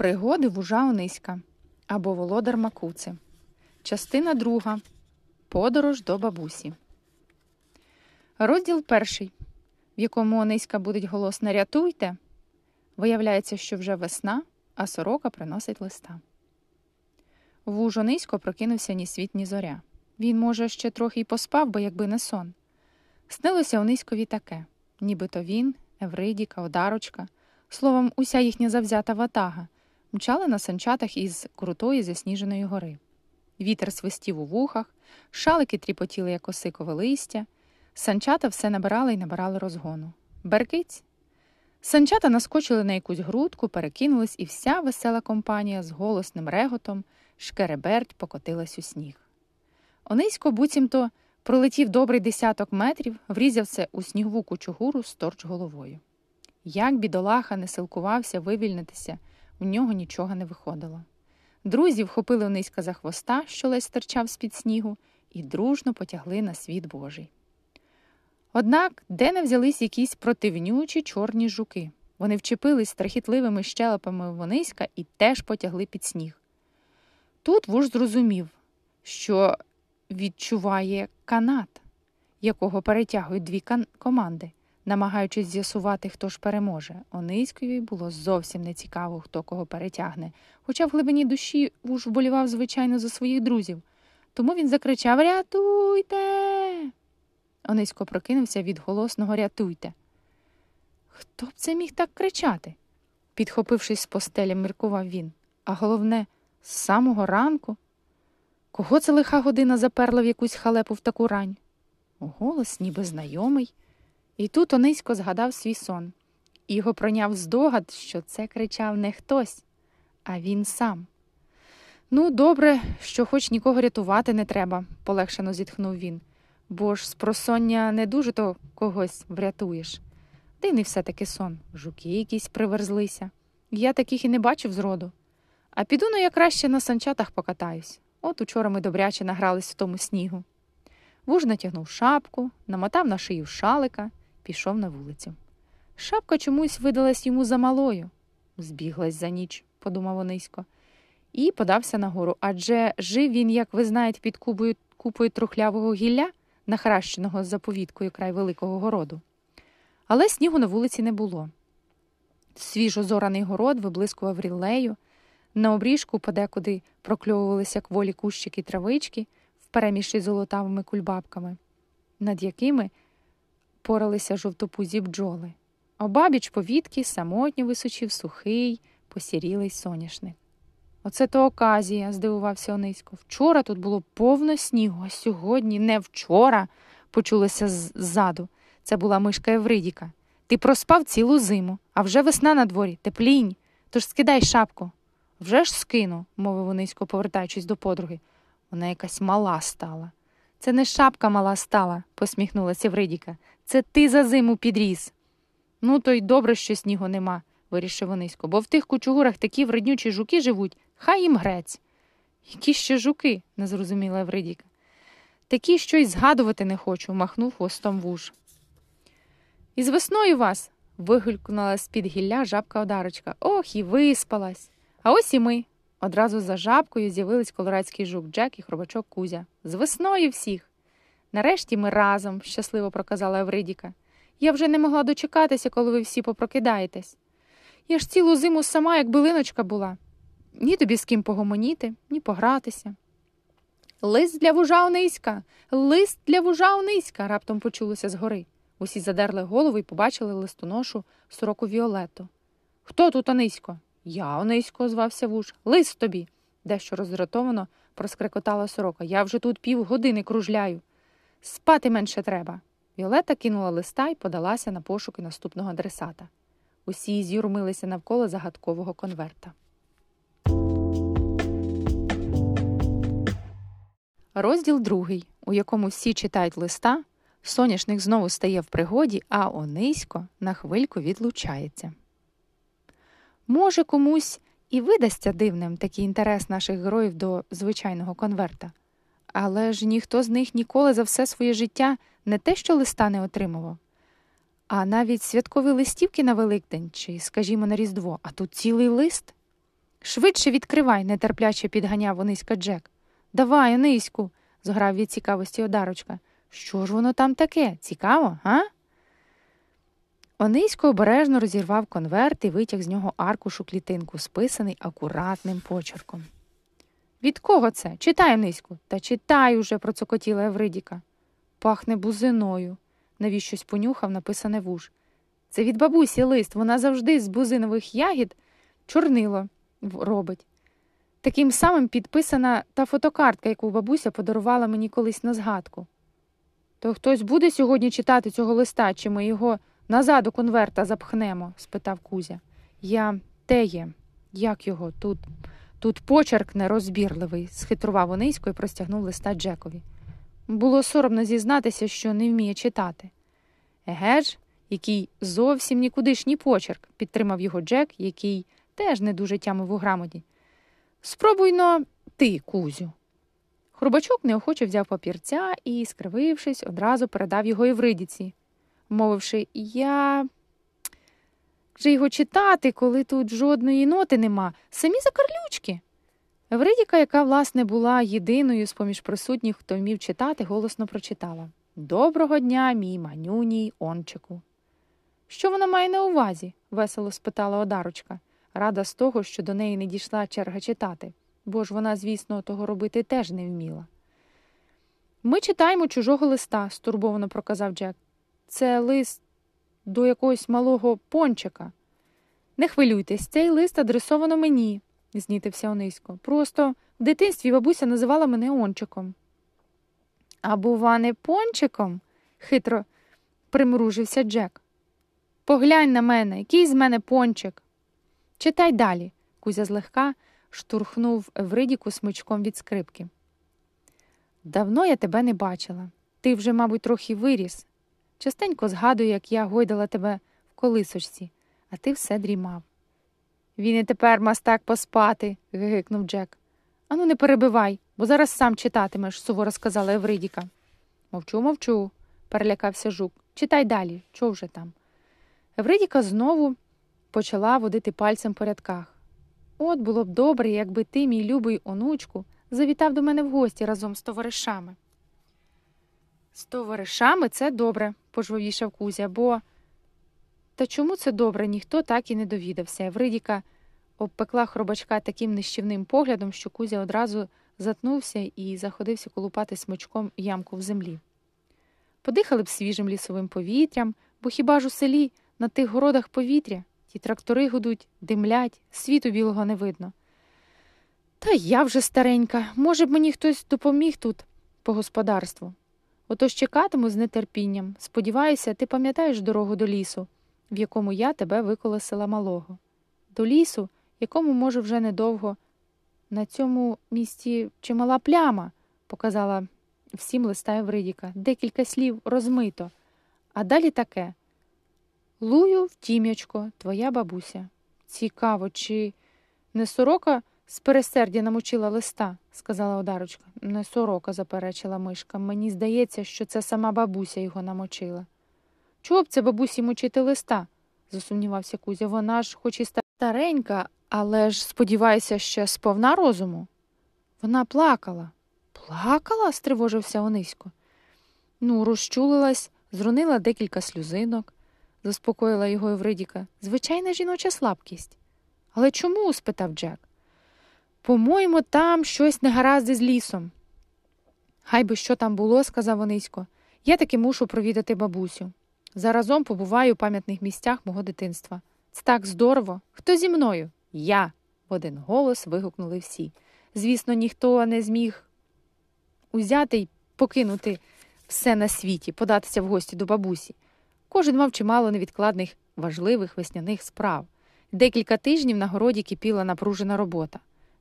Пригоди вужа Ониська або Володар Макуци. Частина друга. Подорож до бабусі. Розділ перший, в якому Ониська буде голосно Рятуйте. Виявляється, що вже весна, а сорока приносить листа. Вуж Онисько прокинувся ні світ, ні зоря. Він, може, ще трохи й поспав, би, якби не сон. Снилося Ониськові таке нібито він, Евридіка, Одарочка, словом, уся їхня завзята ватага мчали на санчатах із крутої засніженої гори. Вітер свистів у вухах, шалики тріпотіли, як осикове листя, санчата все набирали і набирали розгону. Беркиць. Санчата наскочили на якусь грудку, перекинулись, і вся весела компанія з голосним реготом шкереберть покотилась у сніг. Онисько буцімто пролетів добрий десяток метрів, врізався у снігову кучугуру сторч головою. Як бідолаха не силкувався вивільнитися, у нього нічого не виходило. Друзі вхопили низька за хвоста, що ледь стирчав з-під снігу, і дружно потягли на світ Божий. Однак, де не взялись якісь противнючі чорні жуки. Вони вчепились страхітливими щелепами в Ониська і теж потягли під сніг. Тут вуж зрозумів, що відчуває канат, якого перетягують дві команди намагаючись з'ясувати, хто ж переможе. Ониськові було зовсім не цікаво, хто кого перетягне, хоча в глибині душі уж вболівав, звичайно, за своїх друзів. Тому він закричав Рятуйте. Онисько прокинувся від голосного Рятуйте. Хто б це міг так кричати? підхопившись з постелі, міркував він. А головне, з самого ранку. Кого це лиха година заперла в якусь халепу в таку рань? Голос ніби знайомий. І тут Онисько згадав свій сон. Його проняв здогад, що це кричав не хтось, а він сам. Ну, добре, що хоч нікого рятувати не треба, полегшено зітхнув він, бо ж з просоння не дуже то когось врятуєш. Дивний все таки сон, жуки якісь приверзлися. Я таких і не бачив зроду. А піду ну я краще на санчатах покатаюсь. От учора ми добряче награлись в тому снігу. Вуж натягнув шапку, намотав на шию шалика пішов на вулицю. Шапка чомусь видалась йому замалою. Збіглась за ніч, подумав Онисько, і подався нагору. Адже жив він, як ви знаєте, під кубою, купою трухлявого гілля, нахращеного заповідкою край великого городу. Але снігу на вулиці не було. Свіжо зораний город виблискував ріллею, на обріжку подекуди прокльовувалися кволі кущики травички впереміші золотавими кульбабками, над якими поралися жовтопузі бджоли. Обабіч повітки самотньо височив сухий, посірілий соняшник. Оце то оказія, здивувався Онисько. Вчора тут було повно снігу, а сьогодні не вчора, почулося ззаду. Це була мишка Евридіка. Ти проспав цілу зиму, а вже весна на дворі, теплінь. Тож скидай шапку. Вже ж скину, мовив Онисько, повертаючись до подруги. Вона якась мала стала. Це не шапка мала стала, посміхнулася Евридіка. Це ти за зиму підріс. Ну, то й добре, що снігу нема, вирішив Онисько, бо в тих кучугурах такі вреднючі жуки живуть, хай їм грець. Які ще жуки? не зрозуміла Евридіка. Такі, що й згадувати не хочу, махнув хвостом вуж. Із весною вас. вигулькнула з під гілля жабка одарочка. Ох, і виспалась. А ось і ми. Одразу за жабкою з'явились колорадський жук Джек і хробачок Кузя. З весною всіх. Нарешті ми разом, щасливо проказала Евридіка. Я вже не могла дочекатися, коли ви всі попрокидаєтесь. Я ж цілу зиму сама, як билиночка була. Ні тобі з ким погомоніти, ні погратися. Лист для вужа Ониська, лист для вужа Ониська, раптом почулося згори. Усі задерли голову і побачили листоношу сороку Віолету. Хто тут Онисько? Я, Онисько, звався вуж. Лист тобі. Дещо роздратовано проскрекотала сорока. Я вже тут півгодини кружляю. Спати менше треба. Віолета кинула листа і подалася на пошуки наступного адресата. Усі з'юрмилися навколо загадкового конверта. Розділ другий, у якому всі читають листа, соняшник знову стає в пригоді, а Онисько на хвильку відлучається. Може, комусь і видасться дивним такий інтерес наших героїв до звичайного конверта. Але ж ніхто з них ніколи за все своє життя не те, що листа не отримував, а навіть святкові листівки на Великдень чи, скажімо, на Різдво, а тут цілий лист. Швидше відкривай, нетерпляче підганяв Ониська Джек. Давай, Ониську, зграв від цікавості одарочка. Що ж воно там таке? Цікаво, га? Онисько обережно розірвав конверт і витяг з нього аркушу клітинку, списаний акуратним почерком. Від кого це? Читай, Ониську. Та читай уже, процокотіла Евридіка. Пахне бузиною. Навіщось понюхав написане вуж. Це від бабусі лист. Вона завжди з бузинових ягід чорнило робить. Таким самим підписана та фотокартка, яку бабуся подарувала мені колись на згадку. То хтось буде сьогодні читати цього листа, чи ми його назад у конверта запхнемо? спитав Кузя. Я те є. Як його? Тут тут почерк нерозбірливий, схитрував Онисько і простягнув листа Джекові. Було соромно зізнатися, що не вміє читати. Еге ж, який зовсім нікудишній почерк, підтримав його Джек, який теж не дуже тямив у грамоті. Спробуйно ти, Кузю. Хрубачок неохоче взяв папірця і, скривившись, одразу передав його Євридіці, мовивши, я вже його читати, коли тут жодної ноти нема, самі закарлючки. Евридіка, яка, власне, була єдиною з поміж присутніх, хто вмів читати, голосно прочитала Доброго дня, мій манюній ончику. Що вона має на увазі? весело спитала одарочка, рада з того, що до неї не дійшла черга читати, бо ж вона, звісно, того робити теж не вміла. Ми читаємо чужого листа, стурбовано проказав Джек. Це лист до якогось малого пончика. Не хвилюйтесь, цей лист адресовано мені, знітився Онисько. Просто в дитинстві бабуся називала мене ончиком. А бува, не пончиком? хитро примружився Джек. Поглянь на мене, який з мене пончик. Читай далі. Кузя злегка штурхнув Евридіку смичком від скрипки. Давно я тебе не бачила. Ти вже, мабуть, трохи виріс. Частенько згадую, як я гойдала тебе в колисочці, а ти все дрімав. Він і тепер мастак поспати, гигикнув Джек. Ану, не перебивай, бо зараз сам читатимеш, суворо сказала Евридіка. Мовчу, мовчу, перелякався жук. Читай далі, чого вже там. Евридіка знову почала водити пальцем по рядках. От було б добре, якби ти, мій любий онучку, завітав до мене в гості разом з товаришами. З товаришами це добре, пожвавішав Кузя, бо. Та чому це добре, ніхто так і не довідався. Евридіка обпекла хробачка таким нищівним поглядом, що Кузя одразу затнувся і заходився колупати смичком ямку в землі. Подихали б свіжим лісовим повітрям, бо хіба ж у селі на тих городах повітря, ті трактори гудуть, димлять, світу білого не видно. Та я вже старенька, може б мені хтось допоміг тут по господарству. Отож чекатиму з нетерпінням. Сподіваюся, ти пам'ятаєш дорогу до лісу, в якому я тебе виколесила малого. До лісу, якому, може, вже недовго. На цьому місці чимала пляма, показала всім листа Евридіка. Декілька слів розмито. А далі таке Лую втім'ячко, твоя бабуся. Цікаво, чи не сорока з пересердя намочила листа, сказала одарочка. Не сорока, заперечила мишка. Мені здається, що це сама бабуся його намочила. Чого б це бабусі мочити листа? засумнівався Кузя. Вона ж, хоч і старенька, але ж, сподіваюся, ще сповна розуму. Вона плакала. Плакала? стривожився Онисько. Ну, розчулилась, зрунила декілька сльозинок, заспокоїла його Евридіка. Звичайна жіноча слабкість. Але чому? спитав Джек. По-моєму, там щось негаразди з лісом. Хай би що там було, сказав Онисько. Я таки мушу провідати бабусю. Заразом побуваю у пам'ятних місцях мого дитинства. Це так здорово. Хто зі мною? Я. в один голос вигукнули всі. Звісно, ніхто не зміг узяти й покинути все на світі, податися в гості до бабусі. Кожен мав чимало невідкладних, важливих весняних справ. Декілька тижнів на городі кипіла напружена робота.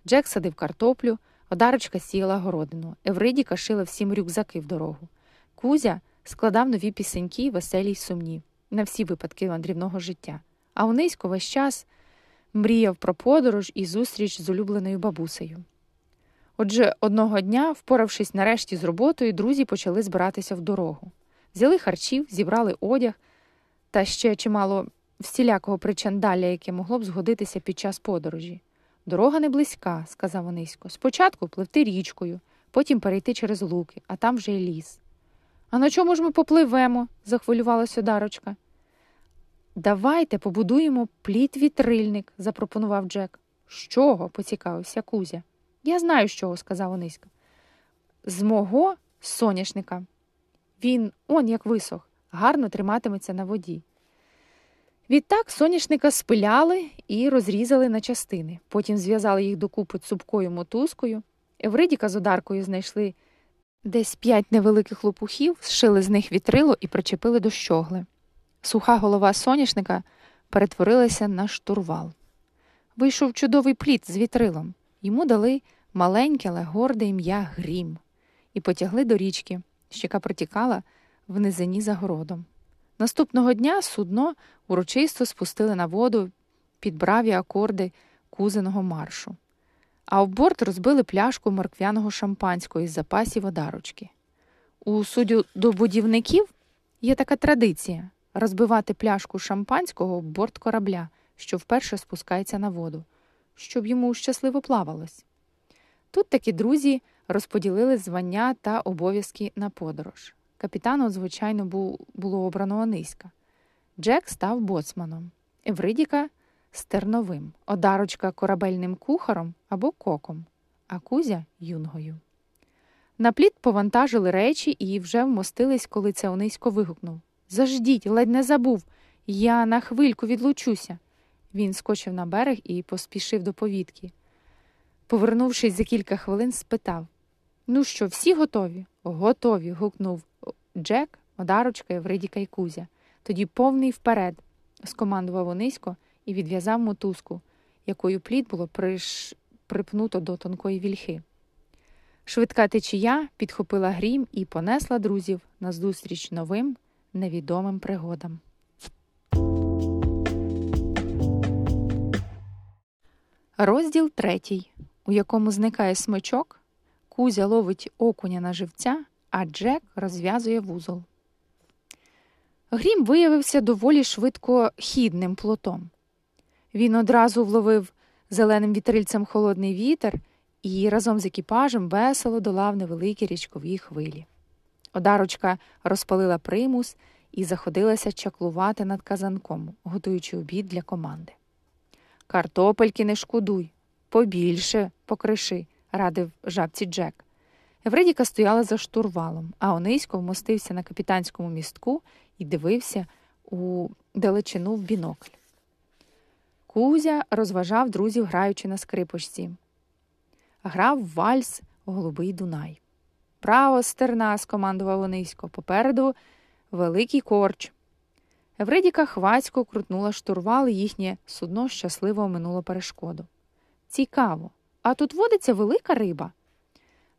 Джек садив картоплю, одарочка сіяла городину, Евридіка шила всім рюкзаки в дорогу. Кузя складав нові пісеньки, веселі й сумні, на всі випадки мандрівного життя. А Унисько весь час мріяв про подорож і зустріч з улюбленою бабусею. Отже, одного дня, впоравшись нарешті з роботою, друзі почали збиратися в дорогу. Взяли харчів, зібрали одяг та ще чимало всілякого причандалля, яке могло б згодитися під час подорожі. Дорога не близька, сказав Онисько. Спочатку пливти річкою, потім перейти через луки, а там вже й ліс. А на чому ж ми попливемо? захвилювалася Дарочка. Давайте побудуємо пліт вітрильник, запропонував Джек. З чого? поцікавився Кузя. Я знаю, з чого, сказав Онисько. З мого соняшника. Він он як висох, гарно триматиметься на воді. Відтак соняшника спиляли і розрізали на частини. Потім зв'язали їх докупи цупкою мотузкою. Евридіка з одаркою знайшли десь п'ять невеликих лопухів, зшили з них вітрило і причепили до щогли. Суха голова соняшника перетворилася на штурвал. Вийшов чудовий плід з вітрилом. Йому дали маленьке, але горде ім'я Грім, і потягли до річки, яка протікала в низині за городом. Наступного дня судно урочисто спустили на воду під браві акорди кузиного маршу, а в борт розбили пляшку морквяного шампанського із запасів одарочки. У суддю до будівників є така традиція розбивати пляшку шампанського в борт корабля, що вперше спускається на воду, щоб йому щасливо плавалось. Тут такі друзі розподілили звання та обов'язки на подорож. Капітаном, звичайно, було обрано низька. Джек став боцманом, Евридіка стерновим, одарочка корабельним кухаром або коком, а кузя юнгою. На пліт повантажили речі і вже вмостились, коли це Онисько вигукнув Заждіть, ледь не забув. Я на хвильку відлучуся. Він скочив на берег і поспішив до повітки. Повернувшись за кілька хвилин, спитав Ну що, всі готові? Готові. гукнув Джек, Одарочка, Евридіка і Кузя. Тоді повний вперед, скомандував Онисько і відв'язав мотузку, якою плід було приш... припнуто до тонкої вільхи. Швидка течія підхопила грім і понесла друзів назустріч новим невідомим пригодам. Розділ третій, у якому зникає смичок, Кузя ловить окуня на живця, а Джек розв'язує вузол. Грім виявився доволі швидко хідним плотом. Він одразу вловив зеленим вітрильцем холодний вітер і разом з екіпажем весело долав невеликі річкові хвилі. Одарочка розпалила примус і заходилася чаклувати над казанком, готуючи обід для команди. Картопельки не шкодуй, побільше покриши, радив жабці Джек. Евредіка стояла за штурвалом, а Онисько вмостився на капітанському містку і дивився у далечину в бінокль. Кузя розважав друзів, граючи на скрипочці. Грав вальс голубий Дунай. Право, стерна, скомандував Онисько. Попереду великий корч. Евредіка хвацько крутнула штурвал, і їхнє судно щасливо оминуло перешкоду. Цікаво, а тут водиться велика риба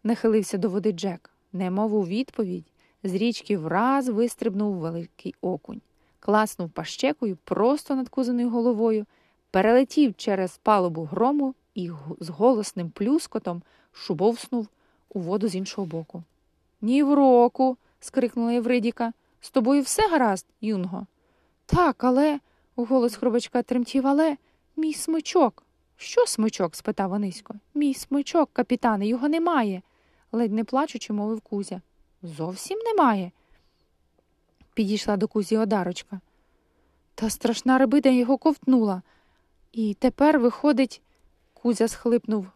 нахилився до води Джек, немов у відповідь, з річки враз вистрибнув великий окунь, класнув пащекою просто над кузеною головою, перелетів через палубу грому і з голосним плюскотом шубовснув у воду з іншого боку. Ні в року. скрикнула Євридіка. З тобою все гаразд, юнго. Так, але, голос хробачка тремтів, але мій смичок. Що смичок? спитав Онисько. Мій смичок, капітане, його немає ледь не плачучи, мовив Кузя. Зовсім немає. Підійшла до Кузі одарочка. Та страшна рибида його ковтнула. І тепер, виходить, Кузя схлипнув.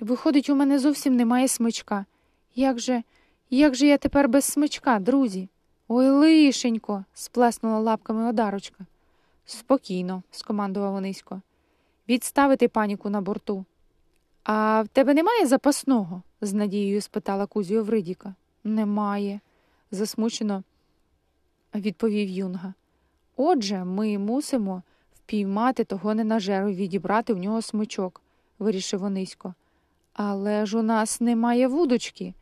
Виходить, у мене зовсім немає смичка. Як же, як же я тепер без смичка, друзі? Ой, лишенько, сплеснула лапками одарочка. Спокійно, скомандував Онисько. Відставити паніку на борту. А в тебе немає запасного? з надією спитала Кузю Евридіка. Немає, засмучено відповів Юнга. Отже, ми мусимо впіймати того ненажеру і відібрати в нього смичок, вирішив Онисько. Але ж у нас немає вудочки,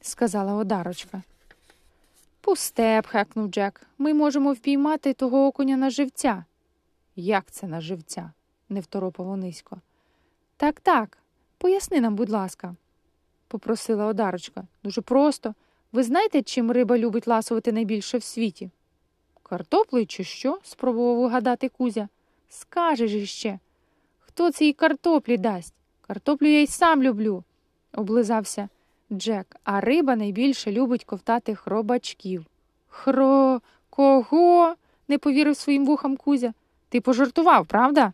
сказала Одарочка. Пусте, пхекнув Джек. Ми можемо впіймати того окуня на живця. Як це на живця? не второпав Онисько. Так, так, поясни нам, будь ласка, попросила Одарочка. Дуже просто. Ви знаєте, чим риба любить ласувати найбільше в світі? Картоплею чи що? спробував угадати Кузя. Скажеш іще. хто це їй картоплі дасть? Картоплю я й сам люблю, облизався Джек, а риба найбільше любить ковтати хробачків. Хро, кого? не повірив своїм вухам Кузя. Ти пожартував, правда?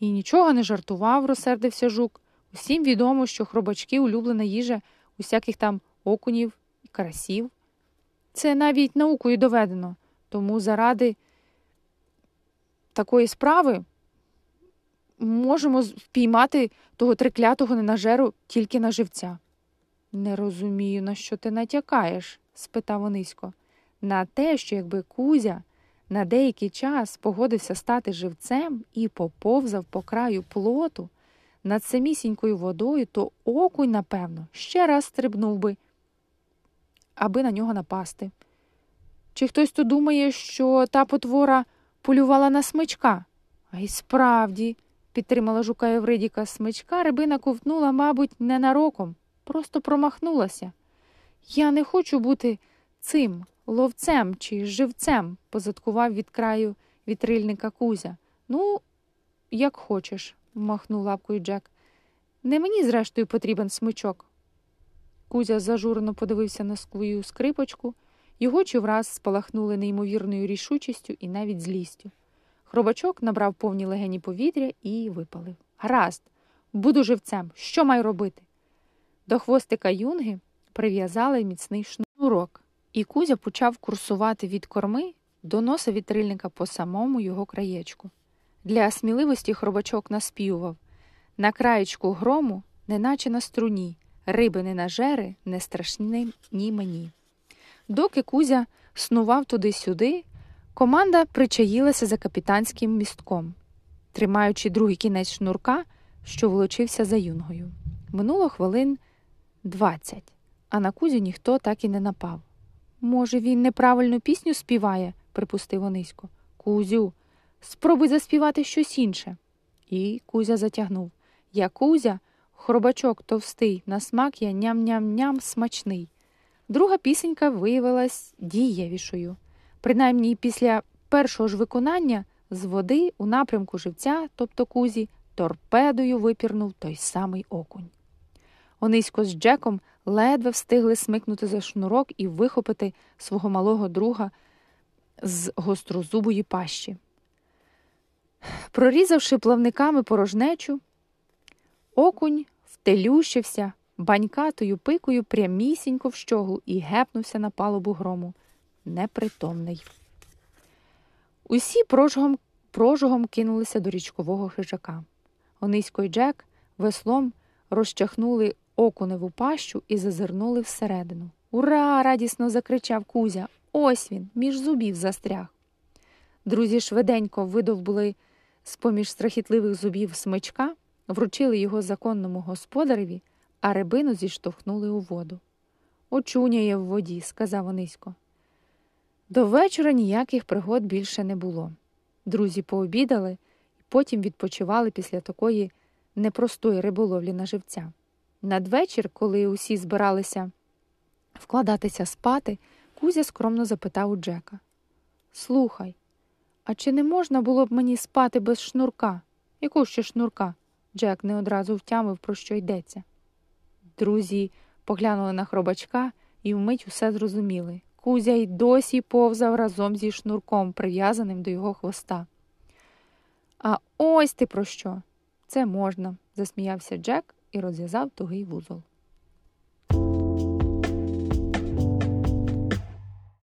І нічого не жартував, розсердився жук. Усім відомо, що хробачки улюблена їжа усяких там окунів і карасів. Це навіть наукою доведено, тому заради такої справи можемо впіймати того триклятого ненажеру тільки на живця. Не розумію, на що ти натякаєш? спитав Онисько. На те, що якби Кузя на деякий час погодився стати живцем і поповзав по краю плоту над самісінькою водою, то окунь, напевно, ще раз стрибнув би, аби на нього напасти. Чи хтось то думає, що та потвора полювала на смичка? А й справді, підтримала жука Евридіка, смичка рибина ковтнула, мабуть, ненароком, просто промахнулася. Я не хочу бути цим ловцем чи живцем, позадкував від краю вітрильника Кузя. Ну, як хочеш, махнув лапкою Джек. Не мені, зрештою, потрібен смичок. Кузя зажурено подивився на свою скрипочку, його очі враз спалахнули неймовірною рішучістю і навіть злістю. Хробачок набрав повні легені повітря і випалив. Гаразд, буду живцем. Що маю робити? До хвостика юнги прив'язали міцний шнурок, і Кузя почав курсувати від корми до носа вітрильника по самому його краєчку. Для сміливості хробачок наспівував на краєчку грому, неначе на струні, риби не нажери, не страшні ні мені. Доки Кузя снував туди-сюди, команда причаїлася за капітанським містком, тримаючи другий кінець шнурка, що волочився за юнгою. Минуло хвилин двадцять, а на Кузю ніхто так і не напав. Може, він неправильну пісню співає, припустив Онисько. Кузю, спробуй заспівати щось інше. І Кузя затягнув. Я Кузя, хробачок товстий, на смак я ням-ням-ням смачний. Друга пісенька виявилась дієвішою. Принаймні, після першого ж виконання з води у напрямку живця, тобто кузі, торпедою випірнув той самий окунь. Онисько з Джеком ледве встигли смикнути за шнурок і вихопити свого малого друга з гострозубої пащі. Прорізавши плавниками порожнечу, окунь втелющився банькатою пикою прямісінько в щоглу і гепнувся на палубу грому. Непритомний. Усі прожогом, прожогом кинулися до річкового хижака. Онисько й Джек веслом розчахнули окуневу пащу і зазирнули всередину. Ура! радісно закричав Кузя. Ось він, між зубів застряг. Друзі швиденько видовбули з поміж страхітливих зубів смичка, вручили його законному господареві, а рибину зіштовхнули у воду. Очуняє в воді, сказав Онисько. До вечора ніяких пригод більше не було. Друзі пообідали потім відпочивали після такої непростої риболовлі на живця. Надвечір, коли усі збиралися вкладатися спати, Кузя скромно запитав у Джека Слухай, а чи не можна було б мені спати без шнурка? Якого ще шнурка? Джек не одразу втямив, про що йдеться. Друзі поглянули на хробачка і вмить усе зрозуміли. Кузя й досі повзав разом зі шнурком, прив'язаним до його хвоста. А ось ти про що? Це можна, засміявся Джек і розв'язав тугий вузол.